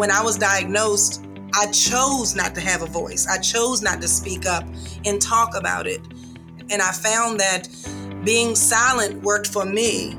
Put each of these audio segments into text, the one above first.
when I was diagnosed, I chose not to have a voice. I chose not to speak up and talk about it. And I found that being silent worked for me,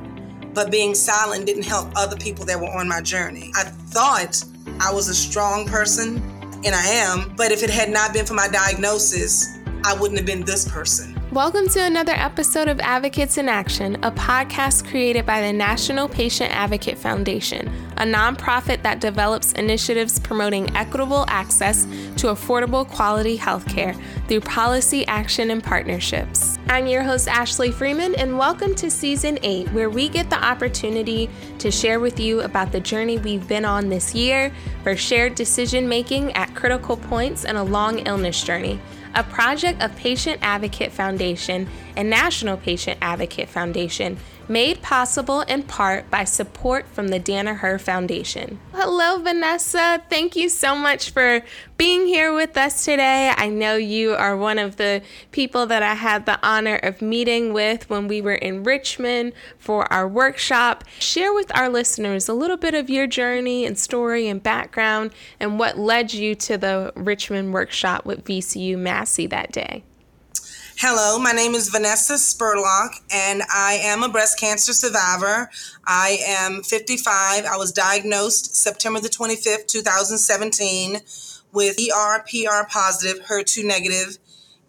but being silent didn't help other people that were on my journey. I thought I was a strong person, and I am, but if it had not been for my diagnosis, I wouldn't have been this person. Welcome to another episode of Advocates in Action, a podcast created by the National Patient Advocate Foundation, a nonprofit that develops initiatives promoting equitable access to affordable quality healthcare through policy action and partnerships. I'm your host, Ashley Freeman, and welcome to Season 8, where we get the opportunity to share with you about the journey we've been on this year for shared decision making at critical points in a long illness journey. A project of Patient Advocate Foundation and National Patient Advocate Foundation, made possible in part by support from the Danaher Foundation. Hello, Vanessa. Thank you so much for being here with us today. I know you are one of the people that I had the honor of meeting with when we were in Richmond for our workshop. Share with our listeners a little bit of your journey and story and background and what led you to the Richmond workshop with VCU Massey that day. Hello, my name is Vanessa Spurlock, and I am a breast cancer survivor. I am 55. I was diagnosed September the 25th, 2017, with ERPR positive, HER2 negative,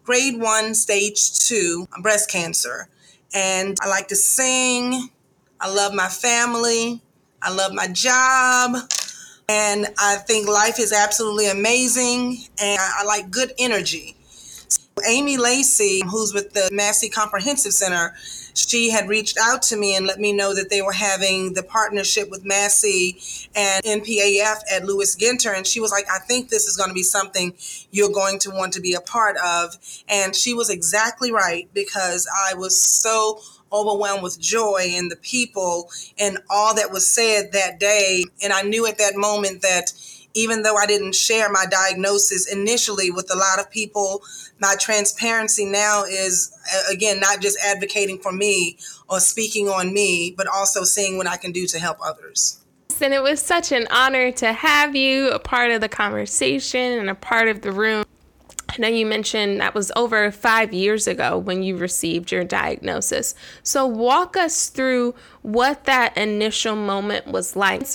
grade one, stage two breast cancer. And I like to sing. I love my family. I love my job. And I think life is absolutely amazing. And I, like good energy. Amy Lacey, who's with the Massey Comprehensive Center, she had reached out to me and let me know that they were having the partnership with Massey and NPAF at Lewis Ginter. And she was like, I think this is going to be something you're going to want to be a part of. And she was exactly right because I was so overwhelmed with joy and the people and all that was said that day. And I knew at that moment that even though I didn't share my diagnosis initially with a lot of people, my transparency now is, again, not just advocating for me or speaking on me, but also seeing what I can do to help others. And it was such an honor to have you a part of the conversation and a part of the room. I know you mentioned that was over five years ago when you received your diagnosis. So, walk us through what that initial moment was like.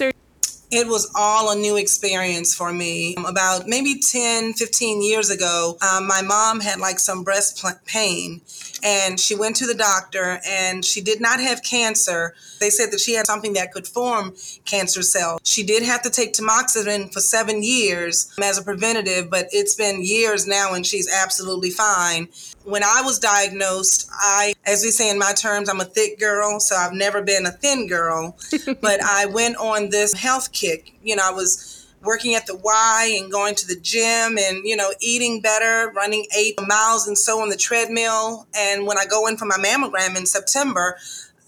It was all a new experience for me. About maybe 10, 15 years ago, um, my mom had like some breast pain and she went to the doctor and she did not have cancer. They said that she had something that could form cancer cells. She did have to take tamoxifen for seven years as a preventative, but it's been years now and she's absolutely fine. When I was diagnosed, I, as we say in my terms, I'm a thick girl, so I've never been a thin girl, but I went on this health kick. You know, I was working at the Y and going to the gym and, you know, eating better, running eight miles and so on the treadmill. And when I go in for my mammogram in September,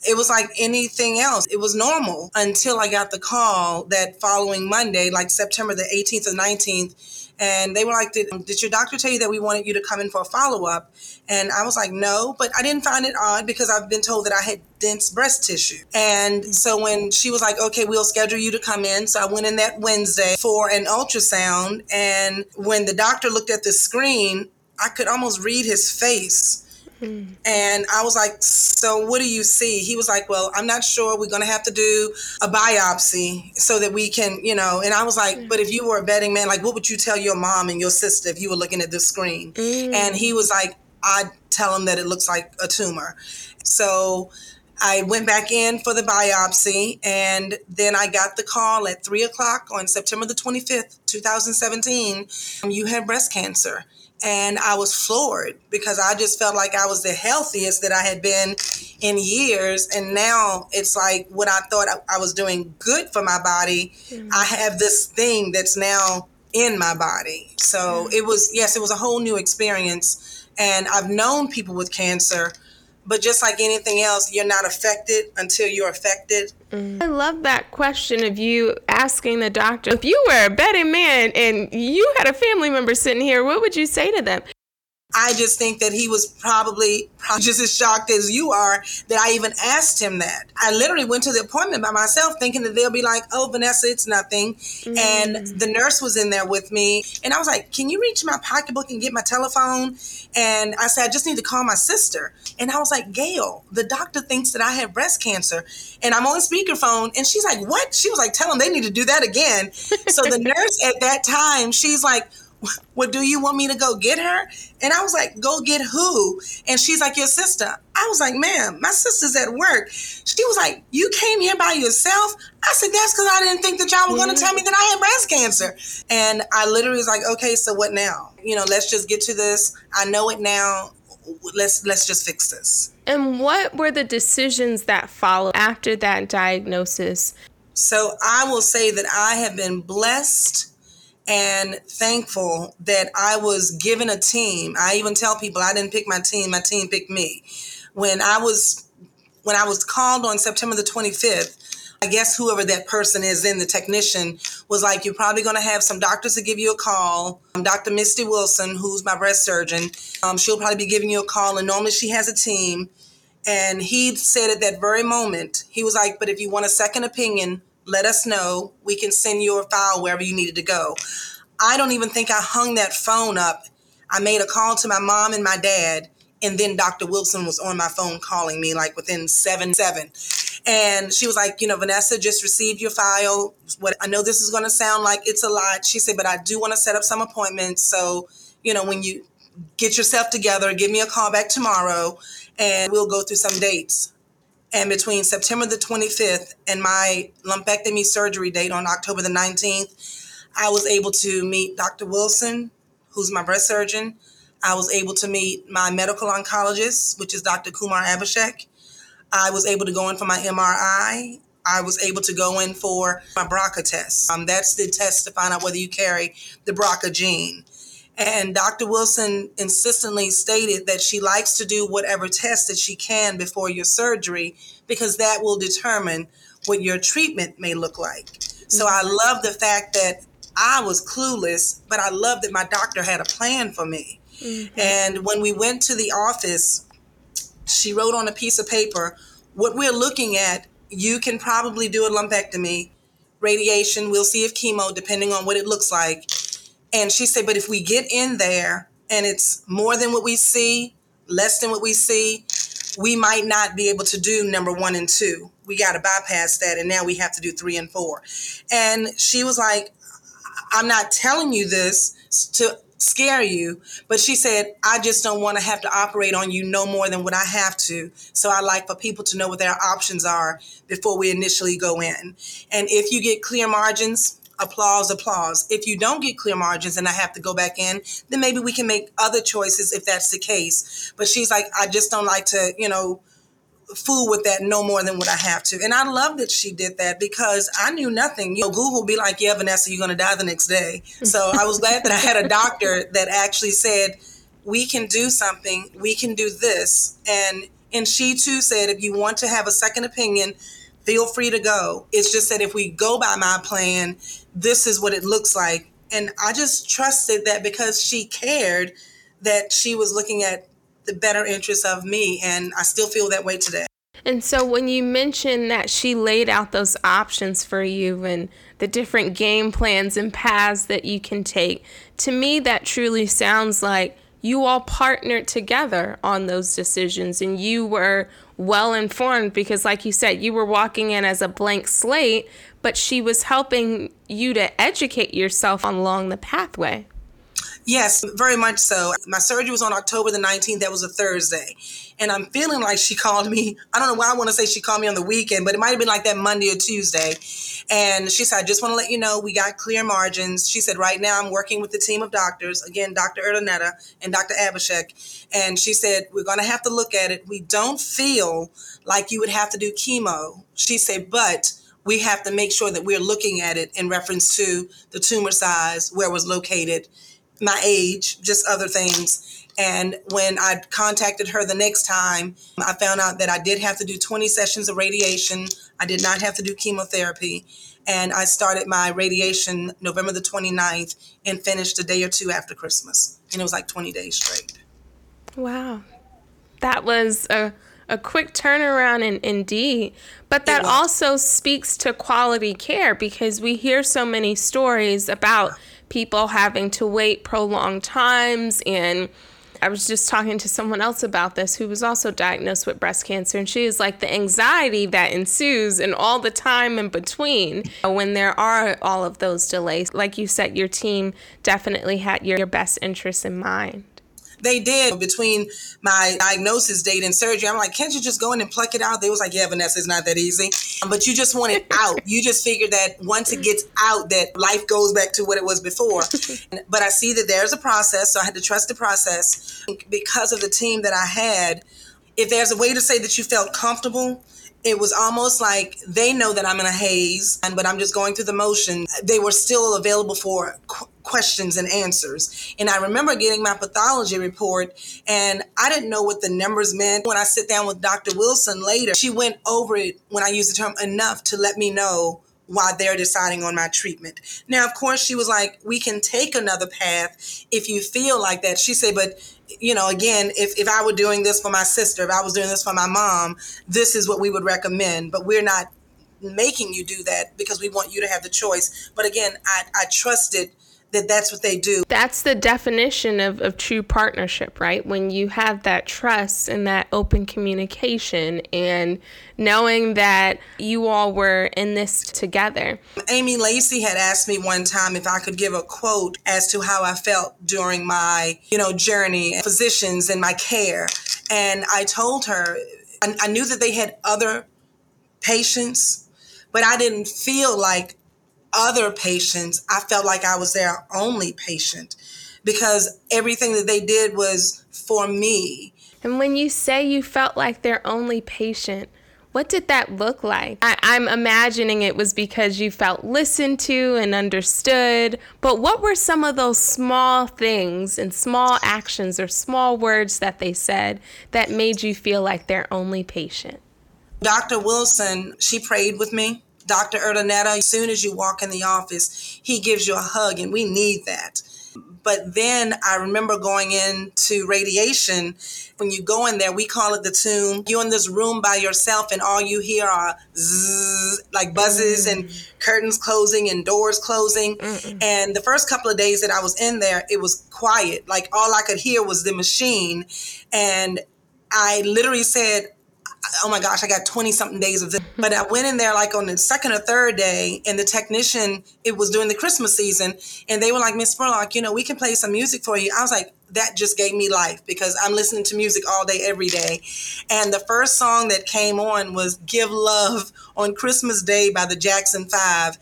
it was like anything else. It was normal until I got the call that following Monday, like September the 18th or 19th and they were like, did, did your doctor tell you that we wanted you to come in for a follow up? And I was like, no, but I didn't find it odd because I've been told that I had dense breast tissue. And so when she was like, okay, we'll schedule you to come in. So I went in that Wednesday for an ultrasound. And when the doctor looked at the screen, I could almost read his face and I was like, So what do you see? He was like, Well, I'm not sure. We're going to have to do a biopsy so that we can, you know. And I was like, But if you were a betting man, like, what would you tell your mom and your sister if you were looking at this screen? Mm. And he was like, I'd tell him that it looks like a tumor. So I went back in for the biopsy, and then I got the call at three o'clock on September the 25th, 2017. You had breast cancer. And I was floored because I just felt like I was the healthiest that I had been in years. And now it's like what I thought I, I was doing good for my body. Mm-hmm. I have this thing that's now in my body. So mm-hmm. it was, yes, it was a whole new experience. And I've known people with cancer but just like anything else, you're not affected until you're affected. Mm. I love that question of you asking the doctor if you were a betting man and you had a family member sitting here, what would you say to them? I just think that he was probably, probably just as shocked as you are that I even asked him that. I literally went to the appointment by myself thinking that they'll be like, oh, Vanessa, it's nothing. Mm. And the nurse was in there with me. And I was like, can you reach my pocketbook and get my telephone? And I said, I just need to call my sister. And I was like, Gail, the doctor thinks that I have breast cancer. And I'm on speakerphone. And she's like, what? She was like, tell them they need to do that again. so the nurse at that time, she's like, well, do you want me to go get her? And I was like, go get who? And she's like, your sister. I was like, ma'am, my sister's at work. She was like, you came here by yourself? I said, that's because I didn't think that y'all were going to tell me that I had breast cancer. And I literally was like, okay, so what now? You know, let's just get to this. I know it now. Let's let's just fix this. And what were the decisions that followed after that diagnosis? So I will say that I have been blessed and thankful that I was given a team. I even tell people I didn't pick my team, my team picked me. When I was when I was called on September the 25th, I guess whoever that person is in the technician was like, You're probably going to have some doctors to give you a call. Um, Dr. Misty Wilson, who's my breast surgeon, um, she'll probably be giving you a call. And normally she has a team. And he said at that very moment, he was like, But if you want a second opinion, let us know. We can send your file wherever you needed to go. I don't even think I hung that phone up. I made a call to my mom and my dad, and then Dr. Wilson was on my phone calling me like within seven seven. And she was like, you know, Vanessa just received your file. What I know this is gonna sound like it's a lot. She said, but I do want to set up some appointments. So, you know, when you get yourself together, give me a call back tomorrow and we'll go through some dates. And between September the 25th and my lumpectomy surgery date on October the 19th, I was able to meet Dr. Wilson, who's my breast surgeon. I was able to meet my medical oncologist, which is Dr. Kumar Abhishek. I was able to go in for my MRI. I was able to go in for my BRCA test. Um, that's the test to find out whether you carry the BRCA gene. And Dr. Wilson insistently stated that she likes to do whatever test that she can before your surgery because that will determine what your treatment may look like. So I love the fact that I was clueless, but I love that my doctor had a plan for me. Mm-hmm. And when we went to the office, she wrote on a piece of paper, what we're looking at, you can probably do a lumpectomy, radiation, we'll see if chemo, depending on what it looks like and she said, but if we get in there and it's more than what we see, less than what we see, we might not be able to do number one and two. We got to bypass that. And now we have to do three and four. And she was like, I'm not telling you this to scare you, but she said, I just don't want to have to operate on you no more than what I have to. So I like for people to know what their options are before we initially go in. And if you get clear margins, applause, applause. If you don't get clear margins and I have to go back in, then maybe we can make other choices if that's the case. But she's like, I just don't like to, you know, fool with that no more than what I have to. And I love that she did that because I knew nothing. You know, Google be like, yeah, Vanessa, you're going to die the next day. So I was glad that I had a doctor that actually said, we can do something, we can do this. And and she too said, if you want to have a second opinion, feel free to go. It's just that if we go by my plan, this is what it looks like. And I just trusted that because she cared that she was looking at the better interests of me. And I still feel that way today. And so when you mentioned that she laid out those options for you and the different game plans and paths that you can take, to me, that truly sounds like you all partnered together on those decisions and you were well informed because, like you said, you were walking in as a blank slate, but she was helping you to educate yourself along the pathway. Yes, very much so. My surgery was on October the 19th. That was a Thursday. And I'm feeling like she called me. I don't know why I want to say she called me on the weekend, but it might have been like that Monday or Tuesday. And she said, I just want to let you know we got clear margins. She said, right now I'm working with the team of doctors, again, Dr. Urdaneta and Dr. Abhishek. And she said, we're going to have to look at it. We don't feel like you would have to do chemo. She said, but we have to make sure that we're looking at it in reference to the tumor size, where it was located, my age, just other things. And when I contacted her the next time, I found out that I did have to do 20 sessions of radiation. I did not have to do chemotherapy. And I started my radiation November the 29th and finished a day or two after Christmas. And it was like 20 days straight. Wow. That was a, a quick turnaround in, indeed. But that also speaks to quality care because we hear so many stories about people having to wait prolonged times and I was just talking to someone else about this who was also diagnosed with breast cancer, and she was like, the anxiety that ensues and all the time in between when there are all of those delays. Like you said, your team definitely had your, your best interests in mind. They did between my diagnosis date and surgery. I'm like, can't you just go in and pluck it out? They was like, yeah, Vanessa, it's not that easy. But you just want it out. you just figure that once it gets out, that life goes back to what it was before. but I see that there's a process, so I had to trust the process because of the team that I had. If there's a way to say that you felt comfortable, it was almost like they know that I'm in a haze, and but I'm just going through the motion. They were still available for qu- questions and answers. And I remember getting my pathology report, and I didn't know what the numbers meant. When I sit down with Dr. Wilson later, she went over it when I used the term enough to let me know why they're deciding on my treatment. Now, of course, she was like, we can take another path if you feel like that. She said, but you know, again, if, if I were doing this for my sister, if I was doing this for my mom, this is what we would recommend. But we're not making you do that because we want you to have the choice. But again, I, I trusted that that's what they do. That's the definition of, of true partnership, right? When you have that trust and that open communication and knowing that you all were in this together. Amy Lacey had asked me one time if I could give a quote as to how I felt during my, you know, journey, physicians and my care. And I told her I, I knew that they had other patients, but I didn't feel like other patients, I felt like I was their only patient because everything that they did was for me. And when you say you felt like their only patient, what did that look like? I, am I'm imagining it was because you felt listened to and understood, but what were some of those small things and small actions or small words that they said that made you feel like their only patient? Dr. Wilson, she prayed with me. Dr. Urdaneta, as soon as you walk in the office, he gives you a hug, and we need that. But then I remember going into radiation. When you go in there, we call it the tomb. You're in this room by yourself, and all you hear are zzz, like buzzes mm. and curtains closing and doors closing. Mm-mm. And the first couple of days that I was in there, it was quiet. Like all I could hear was the machine. And I literally said, oh my gosh, I got 20 something days of this. Mm-hmm. But I went in there like on the second or third day, and the technician, it was during the Christmas season, and they were like, Miss Spurlock, you know, we can play some music for you. I was like, that just gave me life because I'm listening to music all day, every day. And the first song that came on was Give Love on Christmas Day by the Jackson Five.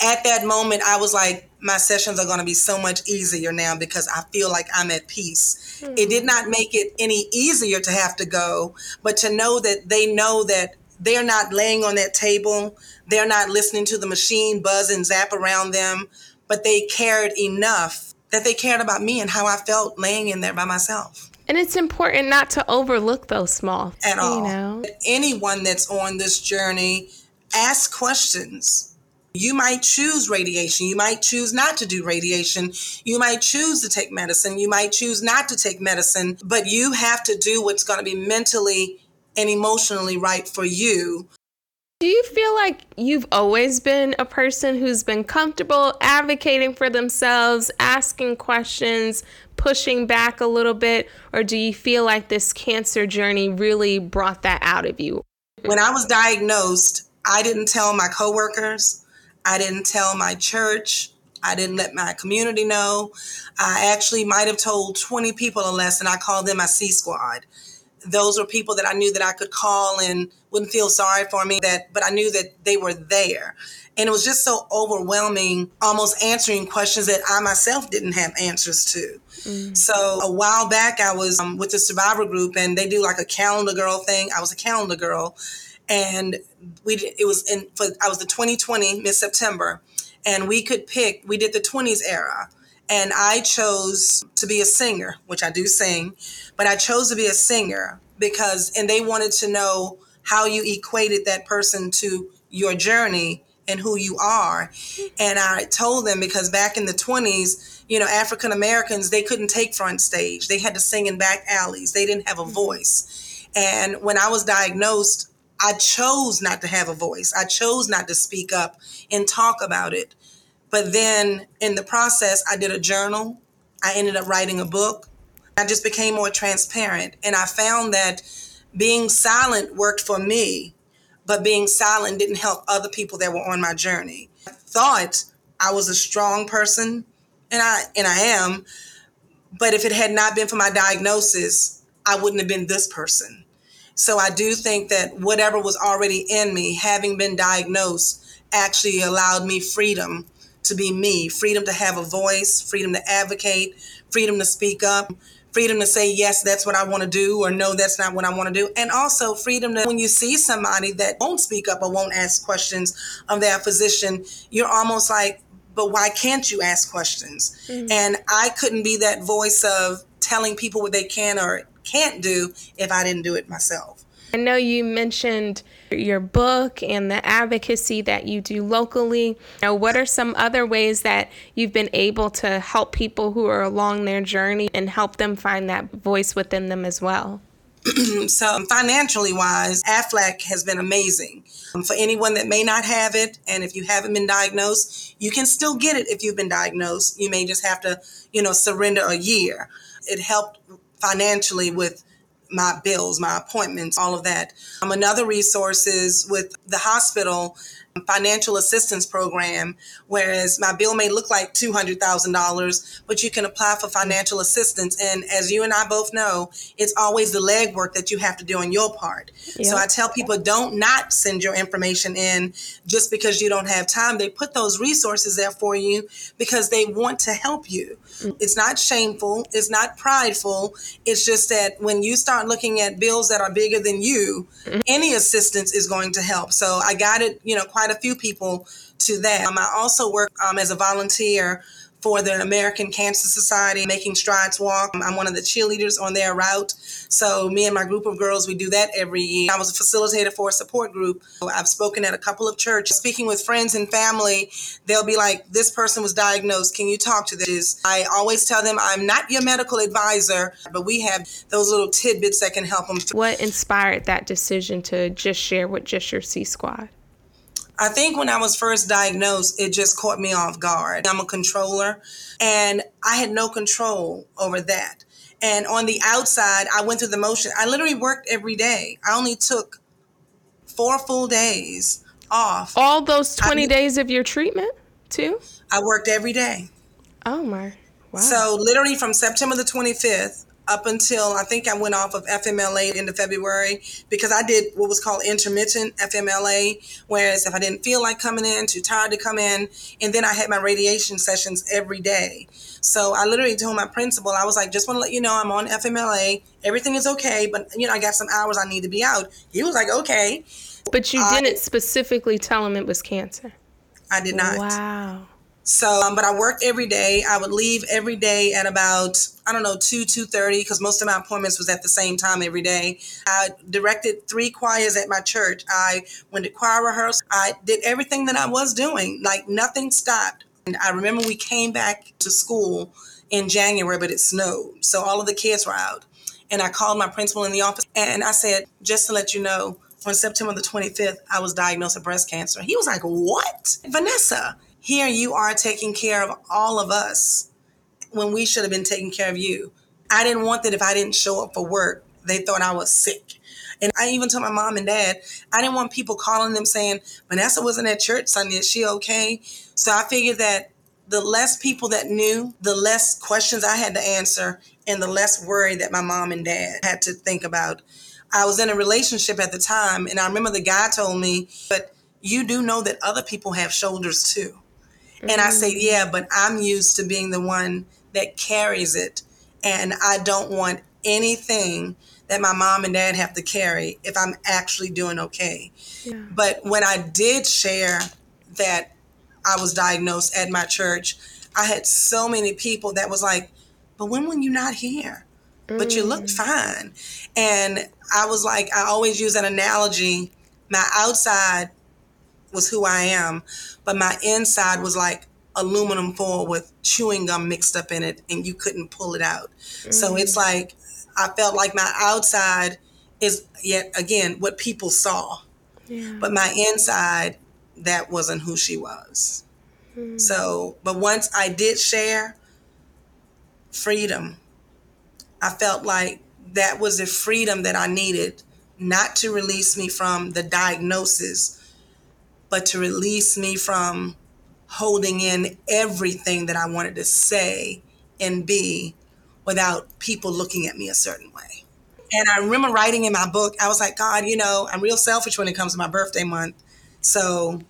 At that moment, I was like, my sessions are going to be so much easier now because I feel like I'm at peace. Mm-hmm. It did not make it any easier to have to go, but to know that they know that they're not laying on that table, they're not listening to the machine buzz and zap around them, but they cared enough that they cared about me and how I felt laying in there by myself. And it's important not to overlook those small at all. You know? Anyone that's on this journey, ask questions you might choose radiation. You might choose not to do radiation. You might choose to take medicine. You might choose not to take medicine, but you have to do what's going to be mentally and emotionally right for you. Do you feel like you've always been a person who's been comfortable advocating for themselves, asking questions, pushing back a little bit? Or do you feel like this cancer journey really brought that out of you? When I was diagnosed, I didn't tell my coworkers. I didn't tell my church. I didn't let my community know. I actually might have told 20 people or less, and I called them my C squad. Those were people that I knew that I could call and wouldn't feel sorry for me. That, but I knew that they were there, and it was just so overwhelming, almost answering questions that I myself didn't have answers to. Mm. So a while back, I was um, with the survivor group, and they do like a calendar girl thing. I was a calendar girl, and we it was in for I was the 2020 mid September, and we could pick. We did the 20s era, and I chose to be a singer, which I do sing, but I chose to be a singer because, and they wanted to know how you equated that person to your journey and who you are. And I told them because back in the 20s, you know, African Americans, they couldn't take front stage. They had to sing in back alleys. They didn't have a mm-hmm. voice. And when I was diagnosed, I chose not to have a voice. I chose not to speak up and talk about it. But then in the process, I did a journal. I ended up writing a book. I just became more transparent. And I found that being silent worked for me, but being silent didn't help other people that were on my journey. I thought I was a strong person, and I and I am, but if it had not been for my diagnosis, I wouldn't have been this person. So I do think that whatever was already in me, having been diagnosed, actually allowed me freedom to be me, freedom to have a voice, freedom to advocate, freedom to speak up, freedom to say, yes, that's what I want to do, or no, that's not what I want to do. And also freedom to, when you see somebody that won't speak up or won't ask questions of their physician, you're almost like, but why can't you ask questions? Mm-hmm. And I couldn't be that voice of telling people what they can or can't do if I didn't do it myself. I know you mentioned your book and the advocacy that you do locally. Know, what are some other ways that you've been able to help people who are along their journey and help them find that voice within them as well? so, financially wise, AFLAC has been amazing. Um, for anyone that may not have it, and if you haven't been diagnosed, you can still get it if you've been diagnosed. You may just have to, you know, surrender a year. It helped financially with my bills, my appointments, all of that. Um, another resource is with the hospital financial assistance program, whereas my bill may look like $200,000, but you can apply for financial assistance. And as you and I both know, it's always the legwork that you have to do on your part. Yep. So I tell people don't not send your information in just because you don't have time. They put those resources there for you because they want to help you. Mm. It's not shameful, it's not prideful. It's just that when you start looking at bills that are bigger than you, mm. any assistance is going to help. So I got it, you know, quite a few people to that. Um, I also work um, as a volunteer for the American Cancer Society, Making Strides Walk. I'm one of the cheerleaders on their route. So, me and my group of girls, we do that every year. I was a facilitator for a support group. I've spoken at a couple of churches. Speaking with friends and family, they'll be like, This person was diagnosed. Can you talk to this? I always tell them, I'm not your medical advisor, but we have those little tidbits that can help them. What inspired that decision to just share with just your C Squad? I think when I was first diagnosed, it just caught me off guard. I'm a controller and I had no control over that. And on the outside, I went through the motion. I literally worked every day. I only took four full days off. All those 20 I, days of your treatment, too? I worked every day. Oh, my. Wow. So, literally from September the 25th up until I think I went off of FMLA into February because I did what was called intermittent FMLA. Whereas if I didn't feel like coming in, too tired to come in, and then I had my radiation sessions every day. So I literally told my principal, I was like, just want to let you know I'm on FMLA. Everything is okay, but you know, I got some hours I need to be out. He was like, okay. But you didn't specifically tell him it was cancer. I did not. Wow. So, um, but I worked every day. I would leave every day at about I don't know two two thirty because most of my appointments was at the same time every day. I directed three choirs at my church. I went to choir rehearsal. I did everything that I was doing. Like nothing stopped. And I remember we came back to school in January, but it snowed, so all of the kids were out. And I called my principal in the office and I said, just to let you know, on September the 25th, I was diagnosed with breast cancer. He was like, What? Vanessa, here you are taking care of all of us when we should have been taking care of you. I didn't want that if I didn't show up for work, they thought I was sick. And I even told my mom and dad, I didn't want people calling them saying, Vanessa wasn't at church Sunday. Is she okay? So I figured that the less people that knew, the less questions I had to answer, and the less worry that my mom and dad had to think about. I was in a relationship at the time, and I remember the guy told me, but you do know that other people have shoulders too. Mm-hmm. And I say, mm. yeah, but I'm used to being the one that carries it. And I don't want anything that my mom and dad have to carry if I'm actually doing okay. Yeah. But when I did share that I was diagnosed at my church, I had so many people that was like, but when were you not here? But you looked mm. fine. And I was like, I always use an analogy. My outside was who I am, but my inside was like aluminum foil with chewing gum mixed up in it and you couldn't pull it out. Mm-hmm. So it's like I felt like my outside is yet again what people saw. Yeah. But my inside that wasn't who she was. Mm-hmm. So, but once I did share freedom, I felt like that was the freedom that I needed not to release me from the diagnosis, but to release me from holding in everything that I wanted to say and be without people looking at me a certain way. And I remember writing in my book, I was like, God, you know, I'm real selfish when it comes to my birthday month. So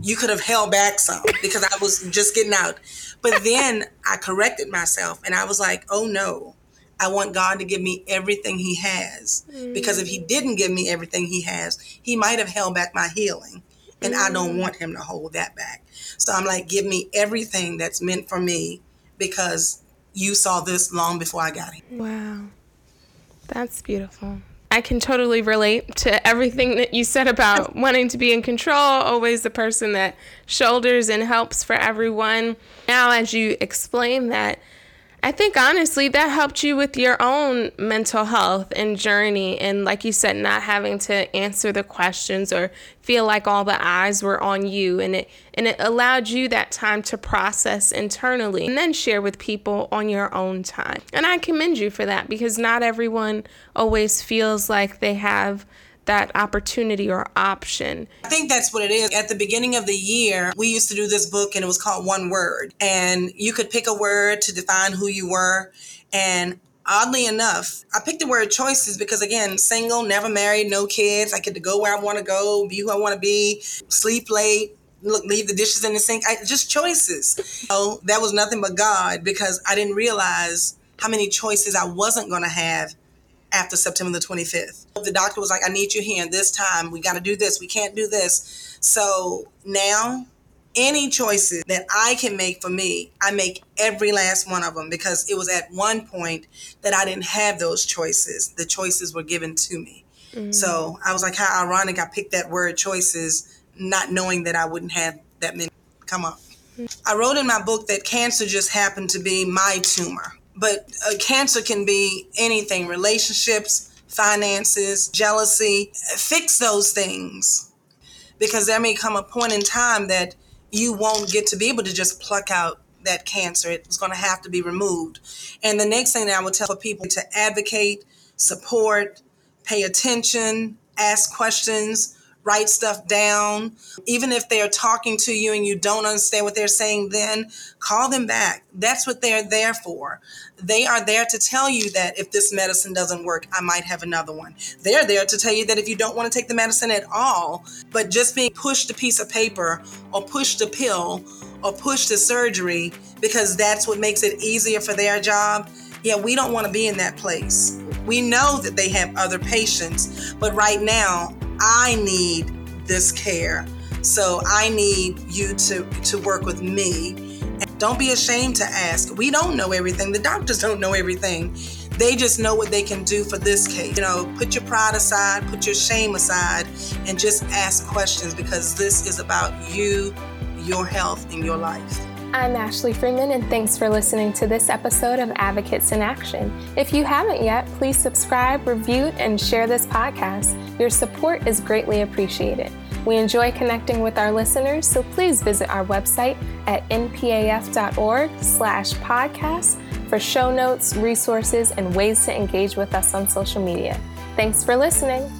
you could have held back some because I was just getting out. But then I corrected myself and I was like, oh no, I want God to give me everything He has. Because if He mm. didn't give me everything He has, He might have held back my healing. And I don't want Him to hold that back. So I'm like, give me everything that's meant for me because you saw this long before I got here. Wow. That's beautiful. I can totally relate to everything that you said about wanting to be in control, always the person that shoulders and helps for everyone. Now, as you explain that, I think honestly that helped you with your own mental health and journey. And like you said, not having to answer the questions or feel like all the eyes were on you. And it, and it allowed you that time to process internally and then share with people on your own time. And I commend you for that because not everyone always feels like they have that opportunity or option. I think that's what it is. At the beginning of the year, we used to do this book and it was called One Word. And you could pick a word to define who you were. And oddly enough, I picked the word choices because again, single, never married, no kids. I get to go where I want to go, be who I want to be, sleep late, look, leave the dishes in the sink. I, just choices. So that was nothing but God because I didn't realize how many choices I wasn't going to have after September the 25th. The doctor was like, I need your hand this time. We got to do this. We can't do this. So now, any choices that I can make for me, I make every last one of them because it was at one point that I didn't have those choices. The choices were given to me. Mm-hmm. So I was like, how ironic I picked that word choices, not knowing that I wouldn't have that many come up. Mm-hmm. I wrote in my book that cancer just happened to be my tumor. But uh, cancer can be anything relationships, finances, jealousy. Fix those things because there may come a point in time that you won't get to be able to just pluck out that cancer. It's going to have to be removed. And the next thing that I would tell people to advocate, support, pay attention, ask questions, write stuff down. Even if they're talking to you and you don't understand what they're saying, then call them back. That's what they're there for. They are there to tell you that if this medicine doesn't work, I might have another one. They're there to tell you that if you don't want to take the medicine at all, but just being pushed a piece of paper or pushed a pill or pushed a surgery because that's what makes it easier for their job. Yeah, we don't want to be in that place. We know that they have other patients, but right now, I need this care. So I need you to, to work with me. And don't be ashamed to ask. We don't know everything. The doctors don't know everything. They just know what they can do for this case. You know, put your pride aside, put your shame aside, and just ask questions because this is about you, your health, and your life. I'm Ashley Freeman, and thanks for listening to this episode of Advocates in Action. If you haven't yet, please subscribe, review, and share this podcast. Your support is greatly appreciated. We enjoy connecting with our listeners, so please visit our website at npaf.org slash podcast for show notes, resources, and ways to engage with us on social media. Thanks for listening.